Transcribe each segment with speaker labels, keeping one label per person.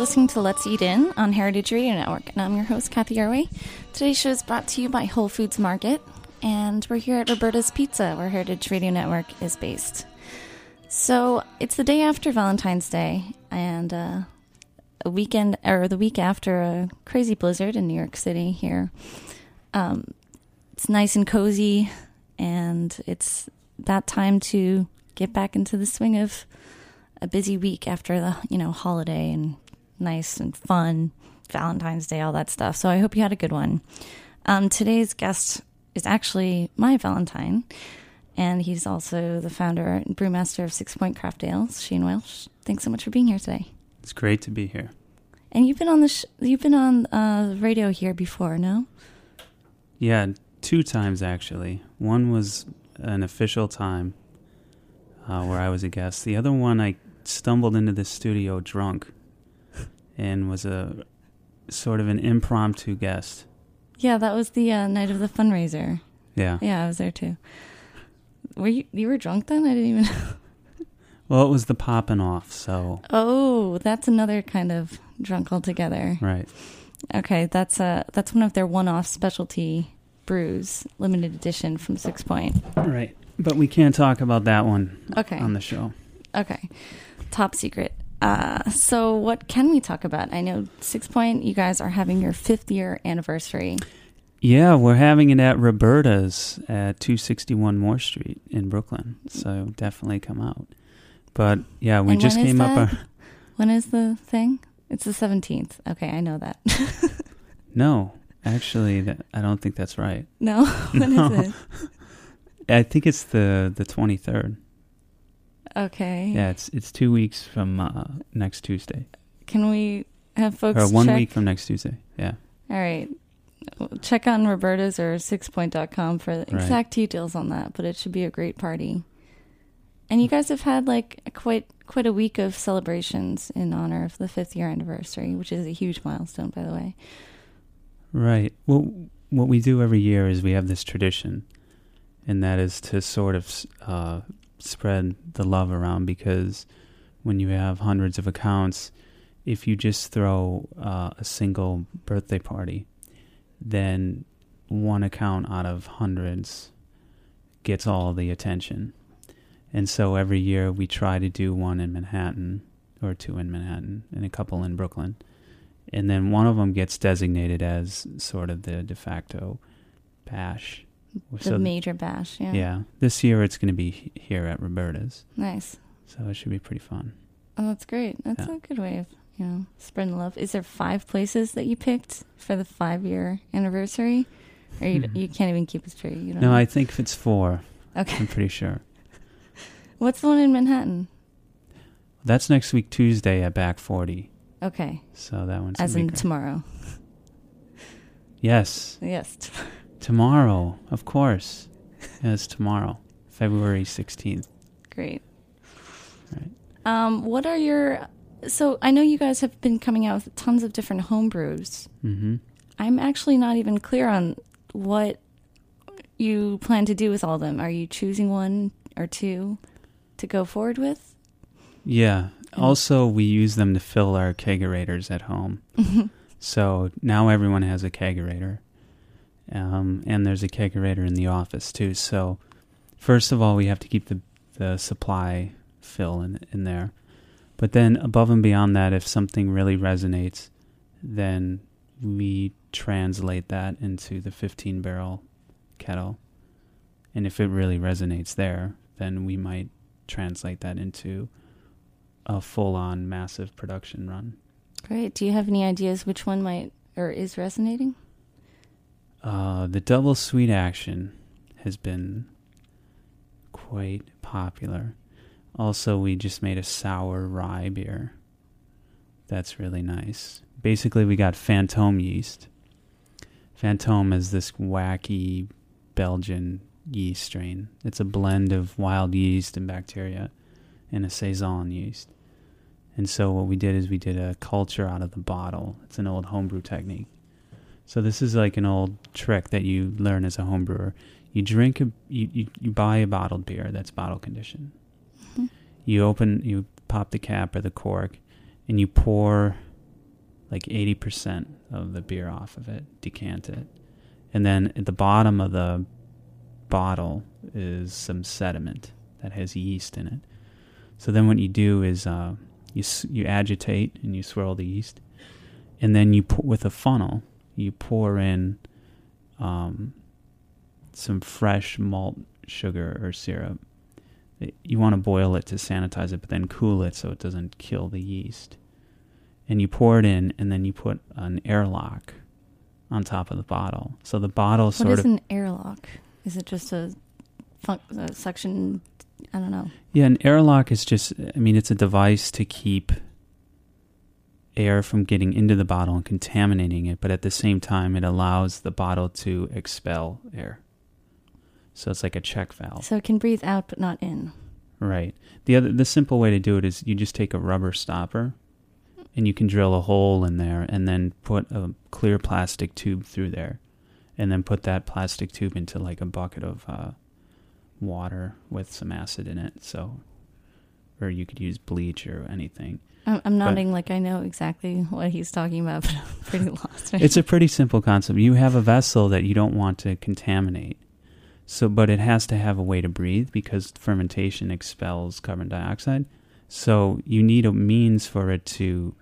Speaker 1: Listening to Let's Eat In on Heritage Radio Network, and I'm your host, Cathy Erway. Today's show is brought to you by Whole Foods Market, and we're here at Roberta's Pizza, where Heritage Radio Network is based. So it's the day after Valentine's Day, and uh, a weekend, or the week after a crazy blizzard in New York City here. Um, it's nice and cozy, and it's that time to get back into the swing of a busy week after the you know holiday and nice and fun Valentine's Day, all that stuff. So I hope you had a good one. Um, today's guest is actually my Valentine, and he's also the founder and brewmaster of Six Point Craft Ales, Shane Welch. Thanks so much for being here today.
Speaker 2: It's great to be here.
Speaker 1: And you've been on the sh- you've been on uh, radio here before, no?
Speaker 2: Yeah, two times actually. One was an official time uh, where I was a guest. The other one, I stumbled into the studio drunk and was a sort of an impromptu guest.
Speaker 1: Yeah, that was the uh, night of the fundraiser.
Speaker 2: Yeah.
Speaker 1: Yeah, I was there too. Were you you were drunk then? I didn't even. Know.
Speaker 2: well, it was the popping off, so
Speaker 1: oh, that's another kind of drunk altogether.
Speaker 2: right.
Speaker 1: Okay, that's a that's one of their one-off specialty brews, limited edition from Six Point.
Speaker 2: Right. But we can't talk about that one
Speaker 1: Okay,
Speaker 2: on the show.
Speaker 1: okay, top secret. Uh, so what can we talk about? I know Six Point, you guys are having your fifth year anniversary.
Speaker 2: Yeah, we're having it at Roberta's at 261 Moore Street in Brooklyn. So definitely come out. But yeah, we
Speaker 1: And
Speaker 2: just came up. Our,
Speaker 1: When is the thing? It's the seventeenth. Okay, I know that.
Speaker 2: no, actually, that, I don't think that's right.
Speaker 1: no, when is
Speaker 2: No.
Speaker 1: it?
Speaker 2: I think it's the the 23rd.
Speaker 1: Okay.
Speaker 2: Yeah, it's it's two weeks from uh, next Tuesday,
Speaker 1: Can we have folks
Speaker 2: or one
Speaker 1: check?
Speaker 2: week from next Tuesday. Yeah,
Speaker 1: All right. Check on Roberta's or sixpoint.com for the
Speaker 2: Right.
Speaker 1: exact details on that, but it should be a great party. And you guys have had like a quite quite a week of celebrations in honor of the fifth year anniversary, which is a huge milestone, by the way.
Speaker 2: right. Well, what we do every year is we have this tradition, and that is to sort of uh, spread the love around because when you have hundreds of accounts, if you just throw uh, a single birthday party, then one account out of hundreds gets all the attention. And so every year we try to do one in Manhattan or two in Manhattan and a couple in Brooklyn. And then one of them gets designated as sort of the de facto bash.
Speaker 1: The major bash, yeah.
Speaker 2: yeah. This year it's going to be here at Roberta's.
Speaker 1: Nice.
Speaker 2: So it should be pretty fun.
Speaker 1: Oh, that's great. That's
Speaker 2: Yeah.
Speaker 1: a good way of, you know, spreading love. Is there five places that you picked for the five year anniversary? Or you,
Speaker 2: Mhm.
Speaker 1: you can't even keep it straight? You don't
Speaker 2: No,
Speaker 1: know?
Speaker 2: I think it's four.
Speaker 1: Okay.
Speaker 2: I'm pretty sure.
Speaker 1: What's the one in Manhattan?
Speaker 2: That's next week Tuesday at Back 40.
Speaker 1: Okay.
Speaker 2: So that one's
Speaker 1: As in
Speaker 2: great.
Speaker 1: tomorrow.
Speaker 2: Yes,
Speaker 1: Yes.
Speaker 2: Tomorrow, of course. Yes, tomorrow, February 16th.
Speaker 1: Great.
Speaker 2: Right.
Speaker 1: Um, what are your. So I know you guys have been coming out with tons of different home brews.
Speaker 2: Mm-hmm.
Speaker 1: I'm actually not even clear on what you plan to do with all of them. Are you choosing one or two to go forward with.
Speaker 2: Yeah.
Speaker 1: And-
Speaker 2: Also, we use them to fill our kegerators at home. So now everyone has a kegerator. Um, and there's a kegerator in the office too. So first of all, we have to keep the, the supply fill in, in there. But then above and beyond that, if something really resonates, then we translate that into the 15 barrel kettle. And if it really resonates there, then we might translate that into a full on massive production run.
Speaker 1: Great. Do you have any ideas which one might or is resonating?
Speaker 2: Uh, the double sweet action has been quite popular. Also, we just made a sour rye beer. That's really nice. Basically, we got Fantôme yeast. Fantôme is this wacky Belgian yeast strain. It's a blend of wild yeast and bacteria and a saison yeast. And so what we did is we did a culture out of the bottle. It's an old homebrew technique. So this is like an old trick that you learn as a homebrewer. You drink a you, you, you buy a bottled beer that's bottle conditioned.
Speaker 1: Mhm.
Speaker 2: You open you pop the cap or the cork and you pour like 80% of the beer off of it, decant it. And then at the bottom of the bottle is some sediment that has yeast in it. So then what you do is uh, you you agitate and you swirl the yeast, and then you put with a funnel you pour in um, some fresh malt sugar or syrup. You want to boil it to sanitize it, but then cool it so it doesn't kill the yeast. And you pour it in, and then you put an airlock on top of the bottle. So the bottle
Speaker 1: What
Speaker 2: sort
Speaker 1: is
Speaker 2: of
Speaker 1: an airlock? Is it just a, fun- a suction? I don't know.
Speaker 2: Yeah, an airlock is just, I mean, it's a device to keep air from getting into the bottle and contaminating it, but at the same time, it allows the bottle to expel air. So it's like a check valve.
Speaker 1: So it can breathe out but not in.
Speaker 2: Right. The other, the simple way to do it is you just take a rubber stopper and you can drill a hole in there and then put a clear plastic tube through there and then put that plastic tube into like a bucket of uh, water with some acid in it. So, or you could use bleach or anything.
Speaker 1: I'm, I'm nodding like I know exactly what he's talking about, but I'm pretty lost. Right
Speaker 2: It's a pretty simple concept. You have a vessel that you don't want to contaminate. So, but it has to have a way to breathe because fermentation expels carbon dioxide. So, you need a means for it to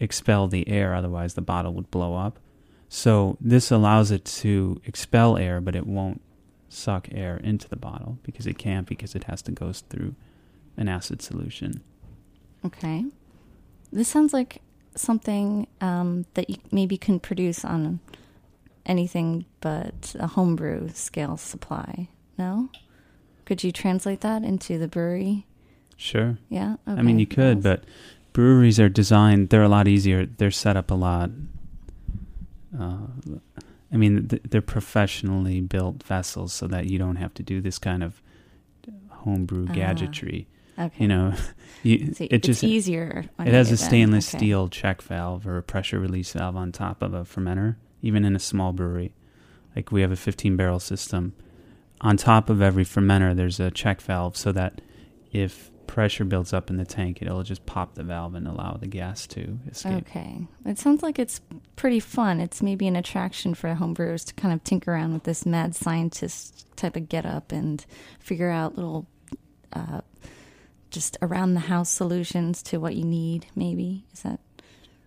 Speaker 2: expel the air, otherwise, the bottle would blow up. So, this allows it to expel air, but it won't suck air into the bottle because it can't, because it has to go through an acid solution.
Speaker 1: Okay. This sounds like something um, that you maybe can produce on anything but a homebrew scale supply. No? Could you translate that into the brewery?
Speaker 2: Sure.
Speaker 1: Yeah. Okay.
Speaker 2: I mean, you could, but breweries are designed. They're a lot easier. They're set up a lot. Uh, I mean, th- they're professionally built vessels, so that you don't have to do this kind of homebrew
Speaker 1: Ah,
Speaker 2: gadgetry.
Speaker 1: Okay.
Speaker 2: You know, you, it
Speaker 1: it's
Speaker 2: just
Speaker 1: easier.
Speaker 2: it has a stainless
Speaker 1: Okay.
Speaker 2: steel check valve or a pressure release valve on top of a fermenter, even in a small brewery. Like we have a 15 barrel system. On top of every fermenter, there's a check valve so that if pressure builds up in the tank, it'll just pop the valve and allow the gas to escape.
Speaker 1: Okay. It sounds like it's pretty fun. It's maybe an attraction for homebrewers to kind of tinker around with this mad scientist type of get up and figure out little uh, just around the house solutions to what you need, maybe. Is that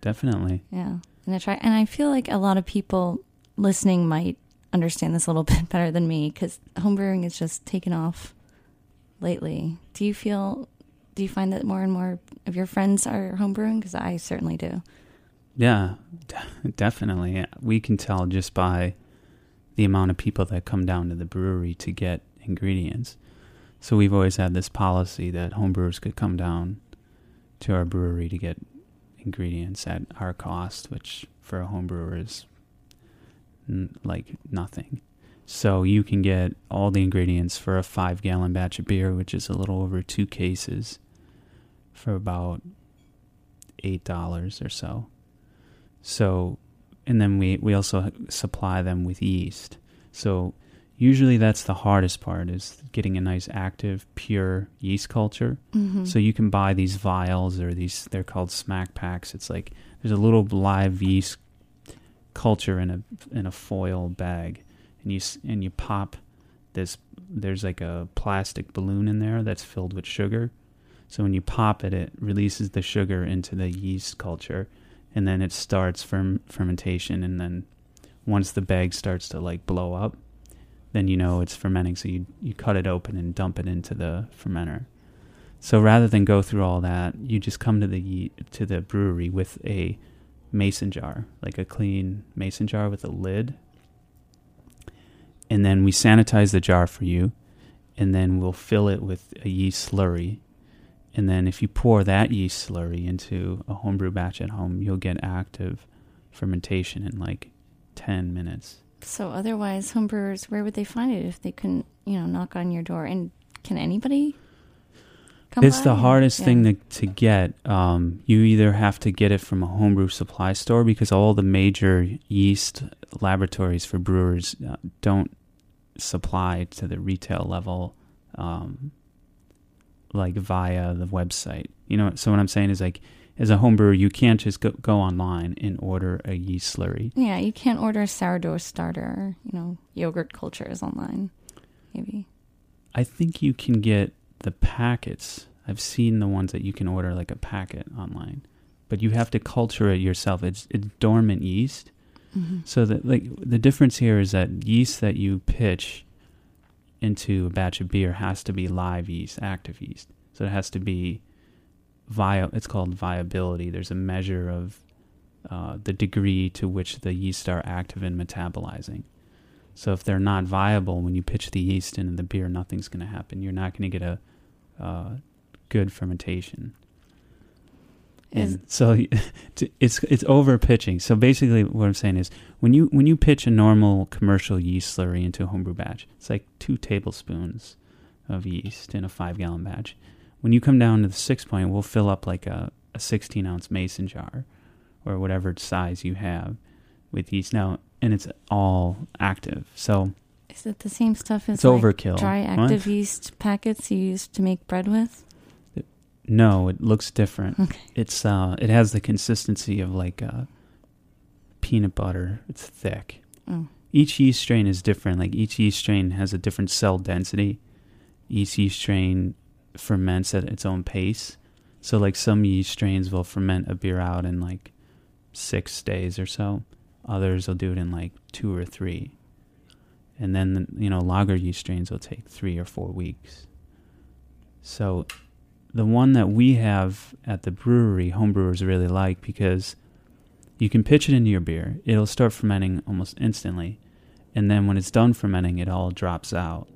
Speaker 2: Definitely.
Speaker 1: yeah. And I try and I feel like a lot of people listening might understand this a little bit better than me because homebrewing is just taken off lately. Do you feel do you find that more and more of your friends are homebrewing? Because I certainly do.
Speaker 2: Yeah, de- definitely. We can tell just by the amount of people that come down to the brewery to get ingredients. So we've always had this policy that homebrewers could come down to our brewery to get ingredients at our cost, which for a homebrewer is n- like nothing. So you can get all the ingredients for a five gallon batch of beer, which is a little over two cases, for about eight dollars or so. So, and then we we also supply them with yeast. So usually that's the hardest part is getting a nice active pure yeast culture.
Speaker 1: Mm-hmm.
Speaker 2: so you can buy these vials or these they're called smack packs. It's like there's a little live yeast culture in a in a foil bag. And you and you pop this there's like a plastic balloon in there that's filled with sugar. So when you pop it it releases the sugar into the yeast culture. And then it starts ferm- fermentation. And then once the bag starts to like blow up then you know it's fermenting so you you cut it open and dump it into the fermenter. So rather than go through all that you just come to the to the brewery with a mason jar like a clean mason jar with a lid. And then we sanitize the jar for you and then we'll fill it with a yeast slurry. And then if you pour that yeast slurry into a homebrew batch at home you'll get active fermentation in like 10 minutes
Speaker 1: So otherwise, homebrewers, where would they find it if they couldn't, you know, knock on your door? And can anybody come
Speaker 2: it's the hardest
Speaker 1: yeah.
Speaker 2: thing to, to get. Um, you either have to get it from a homebrew supply store because all the major yeast laboratories for brewers uh, don't supply to the retail level, um, like via the website. You know, so what I'm saying is like, as a home brewer, you can't just go, go online and order a yeast slurry.
Speaker 1: Yeah, you can't order a sourdough starter, you know, yogurt cultures online. Maybe.
Speaker 2: I think you can get the packets. I've seen the ones that you can order like a packet online, but you have to culture it yourself. It's it's dormant yeast.
Speaker 1: Mm-hmm.
Speaker 2: So that like the difference here is that yeast that you pitch into a batch of beer has to be live yeast, active yeast. So it has to be via. It's called viability. There's a measure of uh, the degree to which the yeast are active in metabolizing. So if they're not viable when you pitch the yeast into the beer, nothing's going to happen. You're not going to get a uh, good fermentation.
Speaker 1: Is-
Speaker 2: And so it's it's over pitching. So basically, what I'm saying is, when you when you pitch a normal commercial yeast slurry into a homebrew batch, it's like two tablespoons of yeast in a five gallon batch. When you come down to the six point, we'll fill up like a, a 16 ounce mason jar or whatever size you have with yeast now, and it's all active. So
Speaker 1: Is it the same stuff as
Speaker 2: it's
Speaker 1: like
Speaker 2: overkill.
Speaker 1: dry
Speaker 2: What?
Speaker 1: active yeast packets you used to make bread with?
Speaker 2: No, it looks different.
Speaker 1: Okay.
Speaker 2: It's uh, it has the consistency of like uh, peanut butter. It's thick.
Speaker 1: Oh.
Speaker 2: Each yeast strain is different. Like each yeast strain has a different cell density. Each yeast strain ferments at its own pace. So like some yeast strains will ferment a beer out in like six days or so. Others will do it in like two or three. And then you know lager yeast strains will take three or four weeks. So the one that we have at the brewery, homebrewers really like because you can pitch it into your beer. It'll start fermenting almost instantly. And then when it's done fermenting, it all drops out.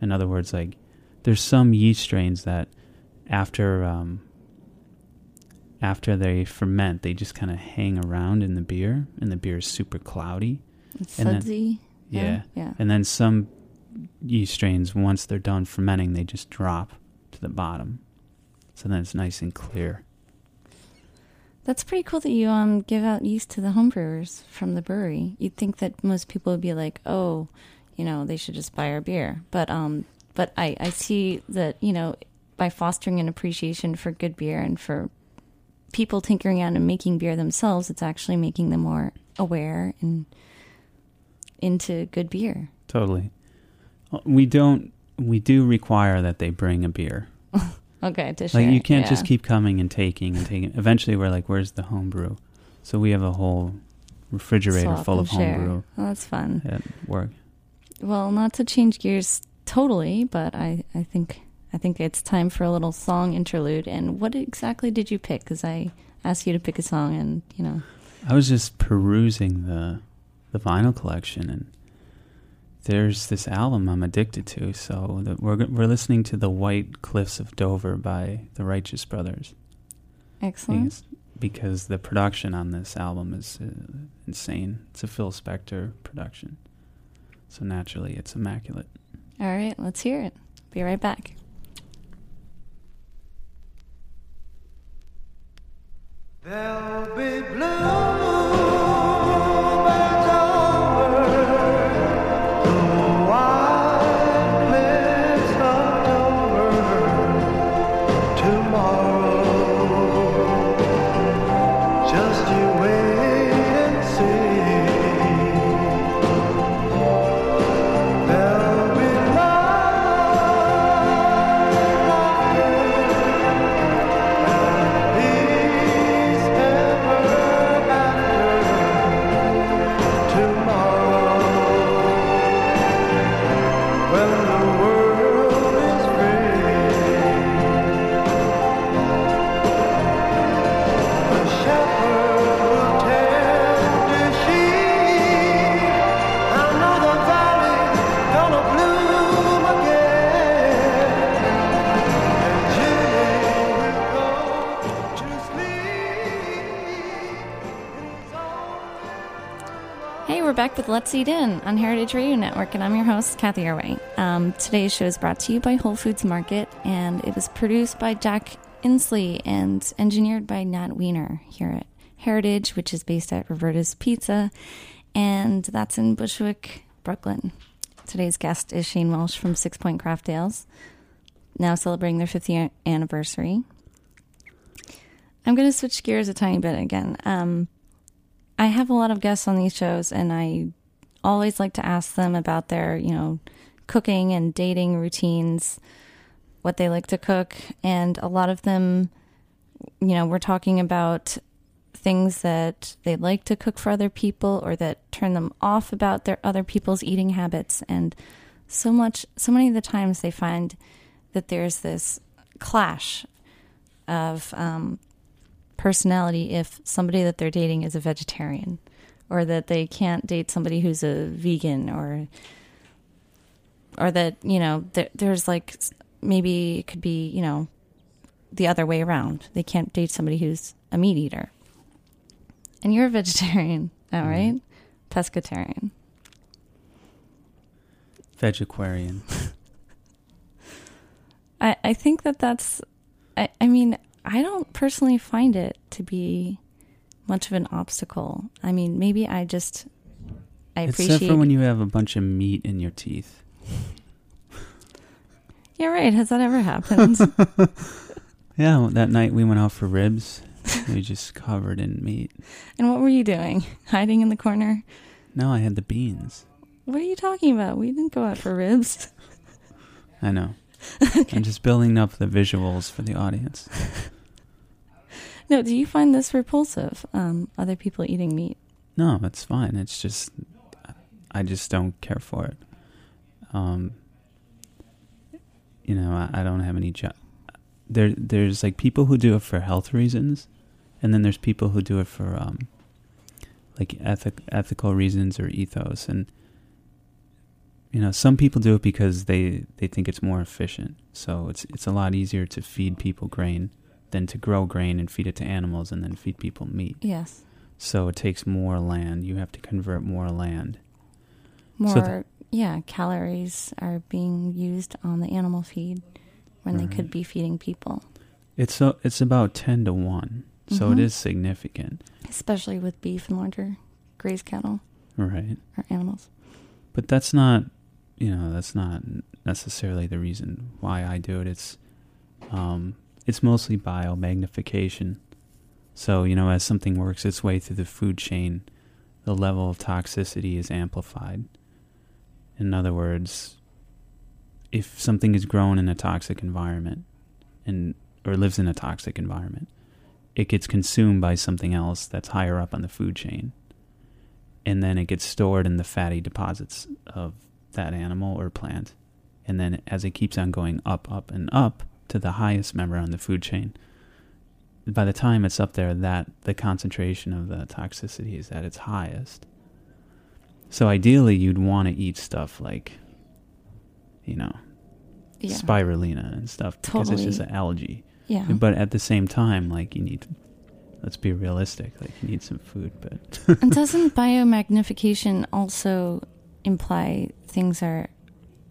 Speaker 2: In other words, like there's some yeast strains that after um, after they ferment, they just kind of hang around in the beer, and the beer is super cloudy.
Speaker 1: It's
Speaker 2: And then-
Speaker 1: sudsy.
Speaker 2: Yeah.
Speaker 1: Yeah.
Speaker 2: And then some yeast strains, once they're done fermenting, they just drop to the bottom. So then it's nice and clear.
Speaker 1: That's pretty cool that you um give out yeast to the homebrewers from the brewery. You'd think that most people would be like, oh, you know, they should just buy our beer. But um, but I I see that you know by fostering an appreciation for good beer and for people tinkering out and making beer themselves, it's actually making them more aware and into good beer.
Speaker 2: Totally. Uh, We don't. We do require that they bring a beer.
Speaker 1: Okay, to share.
Speaker 2: Like you can't just keep coming and taking and taking. Eventually, we're like, "Where's the homebrew?" So we have a whole refrigerator
Speaker 1: Swap
Speaker 2: full of homebrew
Speaker 1: Oh, that's fun.
Speaker 2: at work.
Speaker 1: Well, not to change gears totally, but I, I think I think it's time for a little song interlude. And what exactly did you pick? Because I asked you to pick a song, and you know,
Speaker 2: I was just perusing the the vinyl collection, and there's this album I'm addicted to. So the, we're we're listening to the White Cliffs of Dover by the Righteous Brothers.
Speaker 1: excellent.
Speaker 2: Because, because the production on this album is uh, insane. It's a Phil Spector production. So naturally, it's immaculate.
Speaker 1: All right, let's hear it. Be right back.
Speaker 3: There'll be bluebirds
Speaker 1: we're back with Let's Eat In on Heritage Radio Network, and I'm your host, Cathy Erway. Um, today's show is brought to you by Whole Foods Market, and it was produced by Jack Inslee and engineered by Nat Weiner here at Heritage, which is based at Roberta's Pizza, and that's in Bushwick, Brooklyn. Today's guest is Shane Welch from Six Point Craft Ales, now celebrating their 50th anniversary. I'm going to switch gears a tiny bit again. Um, I have a lot of guests on these shows, and I always like to ask them about their, you know, cooking and dating routines, what they like to cook, and a lot of them, you know, we're talking about things that they like to cook for other people or that turn them off about their other people's eating habits and so much so many of the times they find that there's this clash of um, personality if somebody that they're dating is a vegetarian or that they can't date somebody who's a vegan or or that you know there, there's like maybe it could be you know the other way around. They can't date somebody who's a meat eater. And you're a vegetarian all mm-hmm. right? Pescatarian.
Speaker 2: Vegetarian.
Speaker 1: I, I think that that's I, I mean I don't personally find it to be much of an obstacle. I mean, maybe I just I appreciate.
Speaker 2: Except for when you have a bunch of meat in your teeth.
Speaker 1: yeah, right. Has that ever happened?
Speaker 2: Yeah, well, that night we went out for ribs. we just covered in meat.
Speaker 1: and what were you doing? Hiding in the corner?
Speaker 2: No, I had the beans.
Speaker 1: What are you talking about? We didn't go out for ribs.
Speaker 2: I know. I'm just building up the visuals for the audience.
Speaker 1: No, do you find this repulsive? Um, other people eating meat?
Speaker 2: No, it's fine. It's just I just don't care for it. Um, you know, I, I don't have any job. There, there's like people who do it for health reasons, and then there's people who do it for um, like ethic, ethical reasons or ethos. And you know, some people do it because they they think it's more efficient. So it's it's a lot easier to feed people grain than to grow grain and feed it to animals and then feed people meat.
Speaker 1: Yes.
Speaker 2: So it takes more land. You have to convert more land.
Speaker 1: More,
Speaker 2: So th-
Speaker 1: yeah, calories are being used on the animal feed when they could be feeding people,
Speaker 2: It's so it's about ten to one. So it
Speaker 1: Mhm.
Speaker 2: is significant,
Speaker 1: especially with beef and larger grazed cattle
Speaker 2: right?
Speaker 1: or animals.
Speaker 2: But that's not, you know, that's not necessarily the reason why I do it. It's, um, it's mostly biomagnification. So you know, as something works its way through the food chain, the level of toxicity is amplified. In other words, if something is grown in a toxic environment, and or lives in a toxic environment, it gets consumed by something else that's higher up on the food chain and then it gets stored in the fatty deposits of that animal or plant. And then as it keeps on going up, up, and up to the highest member on the food chain, by the time it's up there, that the concentration of the toxicity is at its highest. So ideally, you'd want to eat stuff like, you know,
Speaker 1: Yeah.
Speaker 2: spirulina and stuff because it's just an algae.
Speaker 1: yeah.
Speaker 2: But at the same time, like you need, let's be realistic, like you need some food. But
Speaker 1: and doesn't biomagnification also imply things are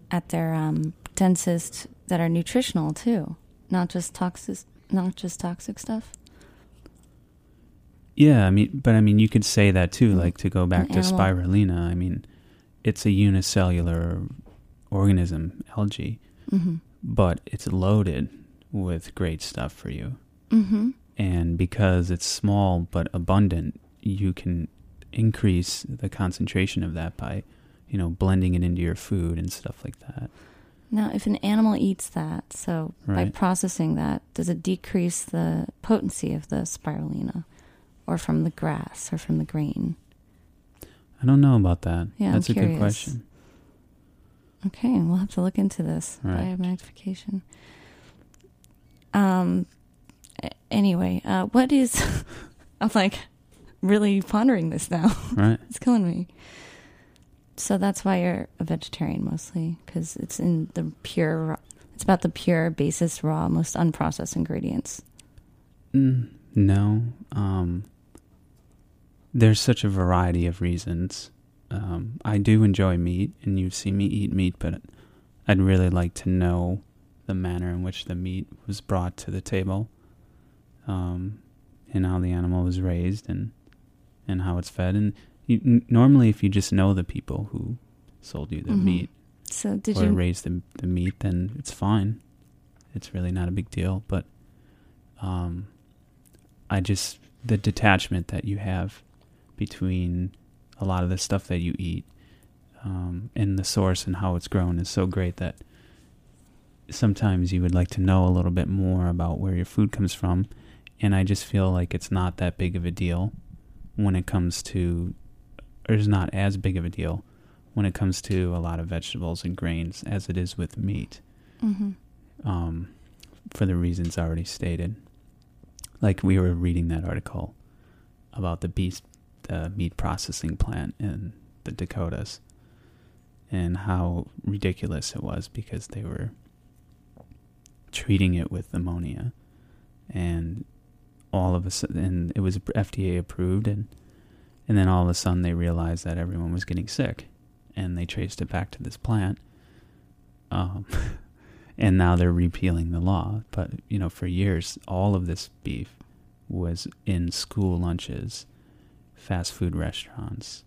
Speaker 1: at their um, densest that are nutritional too, not just toxic, not just toxic stuff?
Speaker 2: Yeah, I mean, but I mean, you could say that too. Like to go back
Speaker 1: An
Speaker 2: to
Speaker 1: animal.
Speaker 2: spirulina. I mean, it's a unicellular organism, algae,
Speaker 1: Mm-hmm.
Speaker 2: but it's loaded with great stuff for you.
Speaker 1: Mm-hmm.
Speaker 2: And because it's small but abundant, you can increase the concentration of that by, you know, blending it into your food and stuff like that.
Speaker 1: Now, if an animal eats that, so by processing that, does it decrease the potency of the spirulina, or from the grass, or from the grain?
Speaker 2: I don't know about that.
Speaker 1: Yeah, I'm
Speaker 2: That's a good question.
Speaker 1: Okay, we'll have to look into this
Speaker 2: Right.
Speaker 1: biomagnification. Um. Anyway, uh, what is? I'm like really pondering this now.
Speaker 2: Right.
Speaker 1: it's killing me. So that's why you're a vegetarian mostly, because it's in the pure. It's about the pure, basest, raw, most unprocessed ingredients.
Speaker 2: Mm, no. Um, there's such a variety of reasons. um, I do enjoy meat, and you've seen me eat meat, but I'd really like to know the manner in which the meat was brought to the table, um, and how the animal was raised, and and how it's fed. And you, n- normally, if you just know the people who sold you the
Speaker 1: Mhm.
Speaker 2: meat
Speaker 1: So did
Speaker 2: or
Speaker 1: you?
Speaker 2: raised the the meat, then it's fine. It's really not a big deal. But um, I just the detachment that you have between a lot of the stuff that you eat um, and the source and how it's grown is so great that sometimes you would like to know a little bit more about where your food comes from. And I just feel like it's not that big of a deal when it comes to, or it's not as big of a deal when it comes to a lot of vegetables and grains as it is with meat
Speaker 1: hmm
Speaker 2: um, for the reasons already stated. Like we were reading that article about the beast, the meat processing plant in the Dakotas, and how ridiculous it was because they were treating it with ammonia, and all of a sudden, and it was FDA approved, and and then all of a sudden they realized that everyone was getting sick, and they traced it back to this plant. Um, and now they're repealing the law. But you know, for years, all of this beef was in school lunches, fast food restaurants,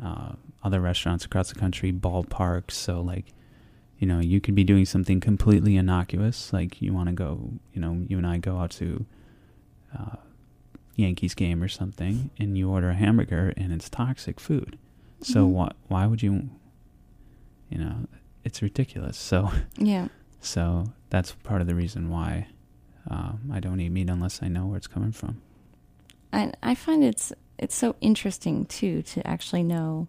Speaker 2: uh, other restaurants across the country, ballparks. So like, you know, you could be doing something completely innocuous, like you want to go, you know, you and I go out to uh, Yankees game or something, and you order a hamburger, and it's toxic food. So
Speaker 1: Mhm.
Speaker 2: why why would you? You know, it's ridiculous. So.
Speaker 1: Yeah.
Speaker 2: So that's part of the reason why um, I don't eat meat unless I know where it's coming from.
Speaker 1: I I find it's it's so interesting too to actually know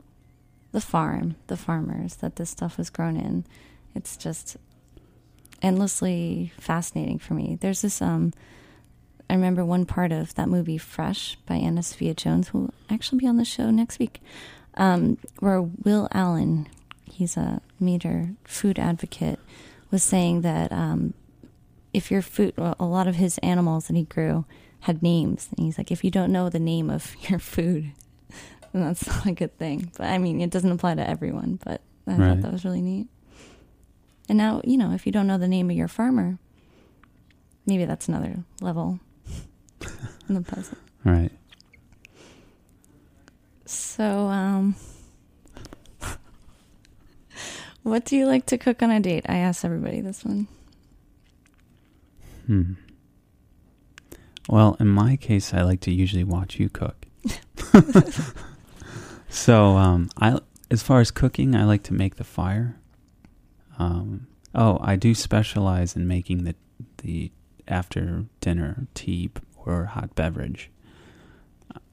Speaker 1: the farm, the farmers that this stuff was grown in. It's just endlessly fascinating for me. There's this um I remember one part of that movie Fresh by Ana Sofia Joanes who will actually be on the show next week. Um, where Will Allen, he's a meter food advocate, was saying that um, if your food, well, a lot of his animals that he grew had names, and he's like, if you don't know the name of your food, then that's not a good thing. But I mean, it doesn't apply to everyone, but I
Speaker 2: Right.
Speaker 1: thought that was really neat. And now, you know, if you don't know the name of your farmer, maybe that's another level in the puzzle.
Speaker 2: All right.
Speaker 1: So, um, what do you like to cook on a date? I asked everybody this one.
Speaker 2: Hmm. Well, in my case, I like to usually watch you cook. so, um, I as far as cooking, I like to make the fire. Um, oh, I do specialize in making the the after dinner tea or hot beverage.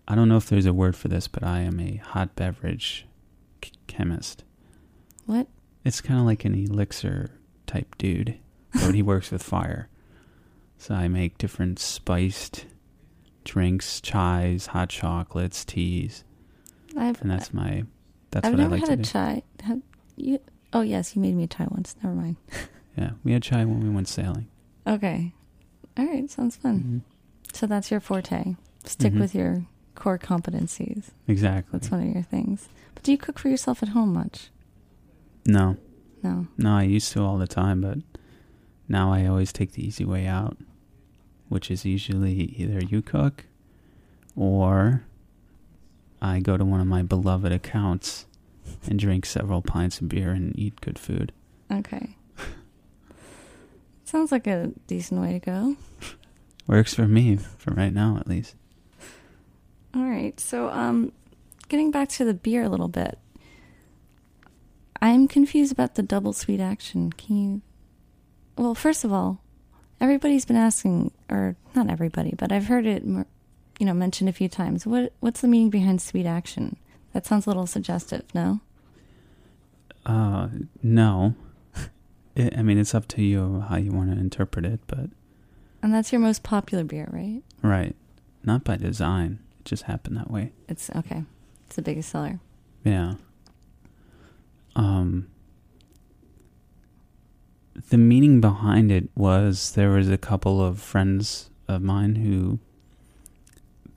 Speaker 2: I don't know if there's a word for this, but I am a hot beverage ch- chemist.
Speaker 1: What?
Speaker 2: It's kind of like an elixir type dude, but he works with fire. So I make different spiced drinks, chais, hot chocolates, teas,
Speaker 1: I've
Speaker 2: and that's my that's
Speaker 1: I've
Speaker 2: what I
Speaker 1: never
Speaker 2: like
Speaker 1: had
Speaker 2: to
Speaker 1: a
Speaker 2: do.
Speaker 1: chai. Have you? Oh yes, you made me a chai once. Never mind.
Speaker 2: Yeah, we had chai when we went sailing.
Speaker 1: Okay. All right. Sounds fun.
Speaker 2: Mhm.
Speaker 1: So that's your forte. Stick
Speaker 2: Mhm.
Speaker 1: with your core competencies.
Speaker 2: Exactly.
Speaker 1: That's one of your things. But do you cook for yourself at home much?
Speaker 2: No,
Speaker 1: No.
Speaker 2: no, I used to all the time, but now I always take the easy way out, which is usually either you cook or I go to one of my beloved accounts and drink several pints of beer and eat good food.
Speaker 1: Okay. Sounds like a decent way to go.
Speaker 2: Works for me, for right now at least.
Speaker 1: All right. So, um, getting back to the beer a little bit, I'm confused about the double sweet action. Can you? Well, first of all, everybody's been asking, or not everybody, but I've heard it, you know, mentioned a few times. What What's the meaning behind sweet action? That sounds a little suggestive. No.
Speaker 2: Uh, no. It, I mean, it's up to you how you want to interpret it, but
Speaker 1: And that's your most popular beer, right?
Speaker 2: right. Not by design. It just happened that way.
Speaker 1: It's okay. It's the biggest seller.
Speaker 2: Yeah. Um, the meaning behind it was there was a couple of friends of mine who,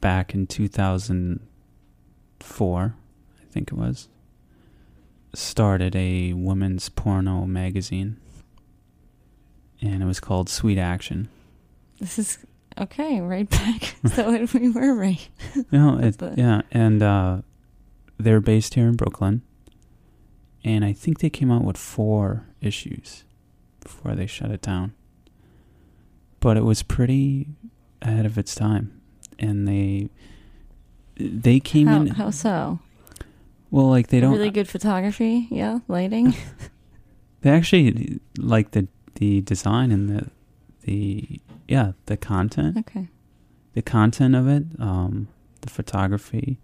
Speaker 2: back in 2004, I think it was, started a women's porno magazine, and it was called Sweet Action.
Speaker 1: This is okay. Right back. so we were right.
Speaker 2: No, it,
Speaker 1: the-
Speaker 2: yeah, and uh, they're based here in Brooklyn, and I think they came out with four issues before they shut it down. But it was pretty ahead of its time, and they they came
Speaker 1: How,
Speaker 2: in
Speaker 1: how so?
Speaker 2: well, like they don't
Speaker 1: really good photography. Yeah, lighting.
Speaker 2: They actually like the the design and the the yeah the content.
Speaker 1: Okay.
Speaker 2: the content of it um the photography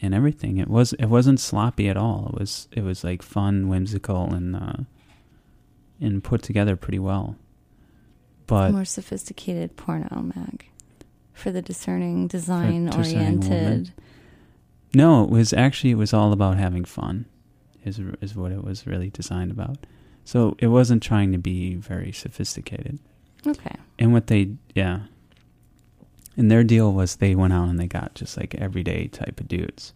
Speaker 2: and everything. It was it wasn't sloppy at all. It was it was like fun whimsical and uh and put together pretty well. But
Speaker 1: More sophisticated porno mag for the discerning, design oriented.
Speaker 2: no it was actually it was all about having fun is is what it was really designed about. So it wasn't trying to be very sophisticated
Speaker 1: Okay.
Speaker 2: And what they, yeah. And their deal was they went out and they got just like everyday type of dudes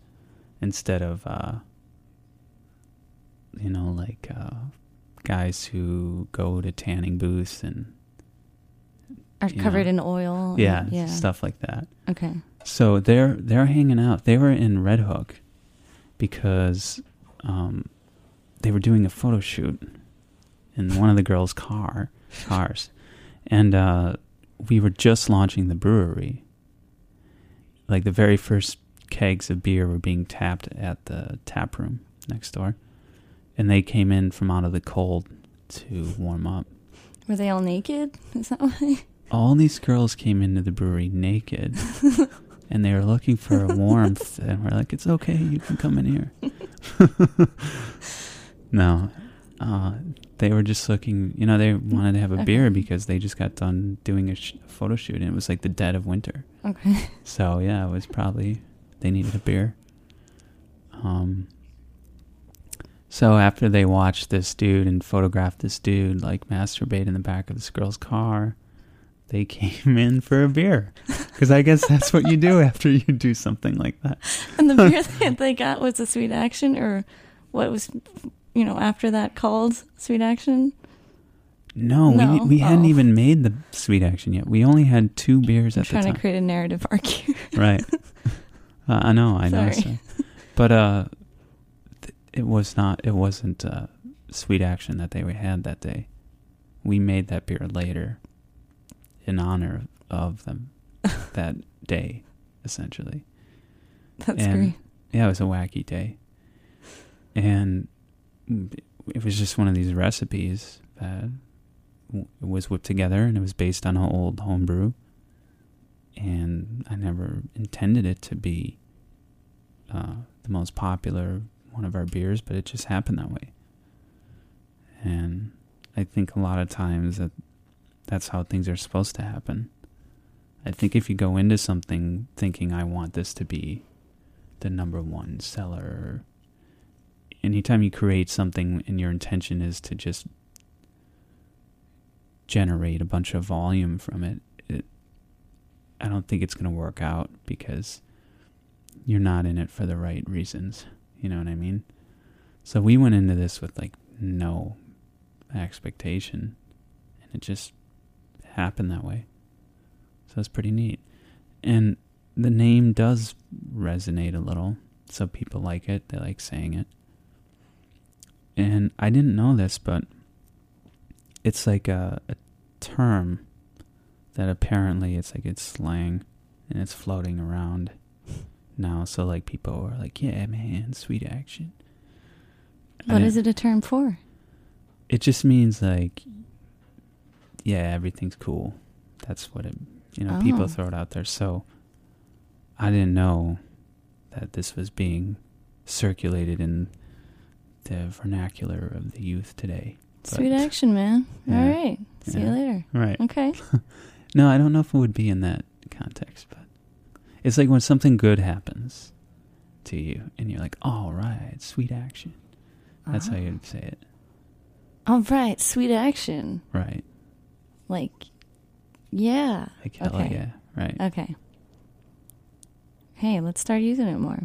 Speaker 2: instead of, uh, you know, like uh, guys who go to tanning booths and,
Speaker 1: Are covered
Speaker 2: know.
Speaker 1: in oil. and-
Speaker 2: yeah,
Speaker 1: Yeah.
Speaker 2: stuff like that.
Speaker 1: Okay.
Speaker 2: So they're they're hanging out. They were in Red Hook because um, they were doing a photo shoot in one of the girls' car cars, and uh, we were just launching the brewery. Like the very first kegs of beer were being tapped at the tap room next door, and they came in from out of the cold to warm up.
Speaker 1: Were they all naked? Is that why?
Speaker 2: all these girls came into the brewery naked and they were looking for warmth and we're like it's okay you can come in here no uh, they were just looking you know they wanted to have a beer because they just got done doing a, sh- a photo shoot and it was like the dead of winter.
Speaker 1: Okay.
Speaker 2: so yeah it was probably they needed a beer. Um so after they watched this dude and photographed this dude like masturbate in the back of this girl's car they came in for a beer. Because i guess that's what you do after you do something like that.
Speaker 1: And the beer that they got was a sweet action, or what was, you know, after that called sweet action?
Speaker 2: no, we,
Speaker 1: No?
Speaker 2: we hadn't
Speaker 1: Oh.
Speaker 2: even made the sweet action yet we only had two beers
Speaker 1: I'm
Speaker 2: at the time.
Speaker 1: trying to create a narrative arc here.
Speaker 2: right uh, i know i know so. but uh th- it was not it wasn't uh sweet action that they had that day we made that beer later in honor of them that day essentially
Speaker 1: That's
Speaker 2: And-
Speaker 1: great.
Speaker 2: yeah it was a wacky day and it was just one of these recipes that was whipped together and it was based on an old homebrew. And i never intended it to be uh, the most popular one of our beers but it just happened that way. And i think a lot of times that that's how things are supposed to happen. I think if you go into something thinking i want this to be the number one seller anytime you create something and your intention is to just generate a bunch of volume from it, it I don't think it's going to work out because you're not in it for the right reasons. You know what I mean? So we went into this with like no expectation and it just happened that way. So it's pretty neat. And the name does resonate a little. So people like it. They like saying it. And I didn't know this, but it's like a, a term that apparently it's like it's slang and it's floating around now. So like people are like, yeah, man, sweet action.
Speaker 1: What is it a term for?
Speaker 2: It just means like, yeah, everything's cool. That's what it, you know,
Speaker 1: Oh.
Speaker 2: people throw it out there. So I didn't know that this was being circulated in the vernacular of the youth today.
Speaker 1: Sweet action, man.
Speaker 2: Yeah.
Speaker 1: All right. See you later.
Speaker 2: Right.
Speaker 1: Okay.
Speaker 2: No, I don't know if it would be in that context, but it's like when something good happens to you and you're like, all right, sweet action. That's how
Speaker 1: Ah.
Speaker 2: you'd say it.
Speaker 1: All right. Sweet action.
Speaker 2: Right.
Speaker 1: Like, yeah.
Speaker 2: Like, hell
Speaker 1: Okay.
Speaker 2: yeah. Right.
Speaker 1: Okay. Hey, let's start using it more.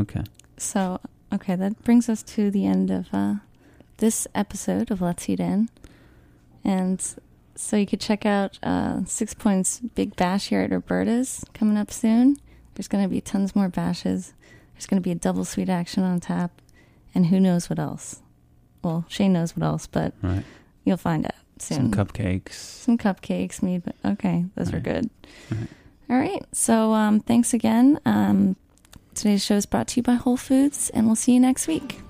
Speaker 2: Okay.
Speaker 1: So, Okay, that brings us to the end of uh, this episode of Let's Eat In. And so you could check out uh, Sixpoint's Big Bash here at Roberta's coming up soon. There's going to be tons more bashes. There's going to be a double sweet action on tap. And who knows what else? Well, Shane knows what else, but
Speaker 2: Right.
Speaker 1: you'll find out soon.
Speaker 2: Some cupcakes.
Speaker 1: Some cupcakes, me, but okay, those are good.
Speaker 2: Right.
Speaker 1: All right, so um, thanks again. Um, today's show is brought to you by Whole Foods, and we'll see you next week.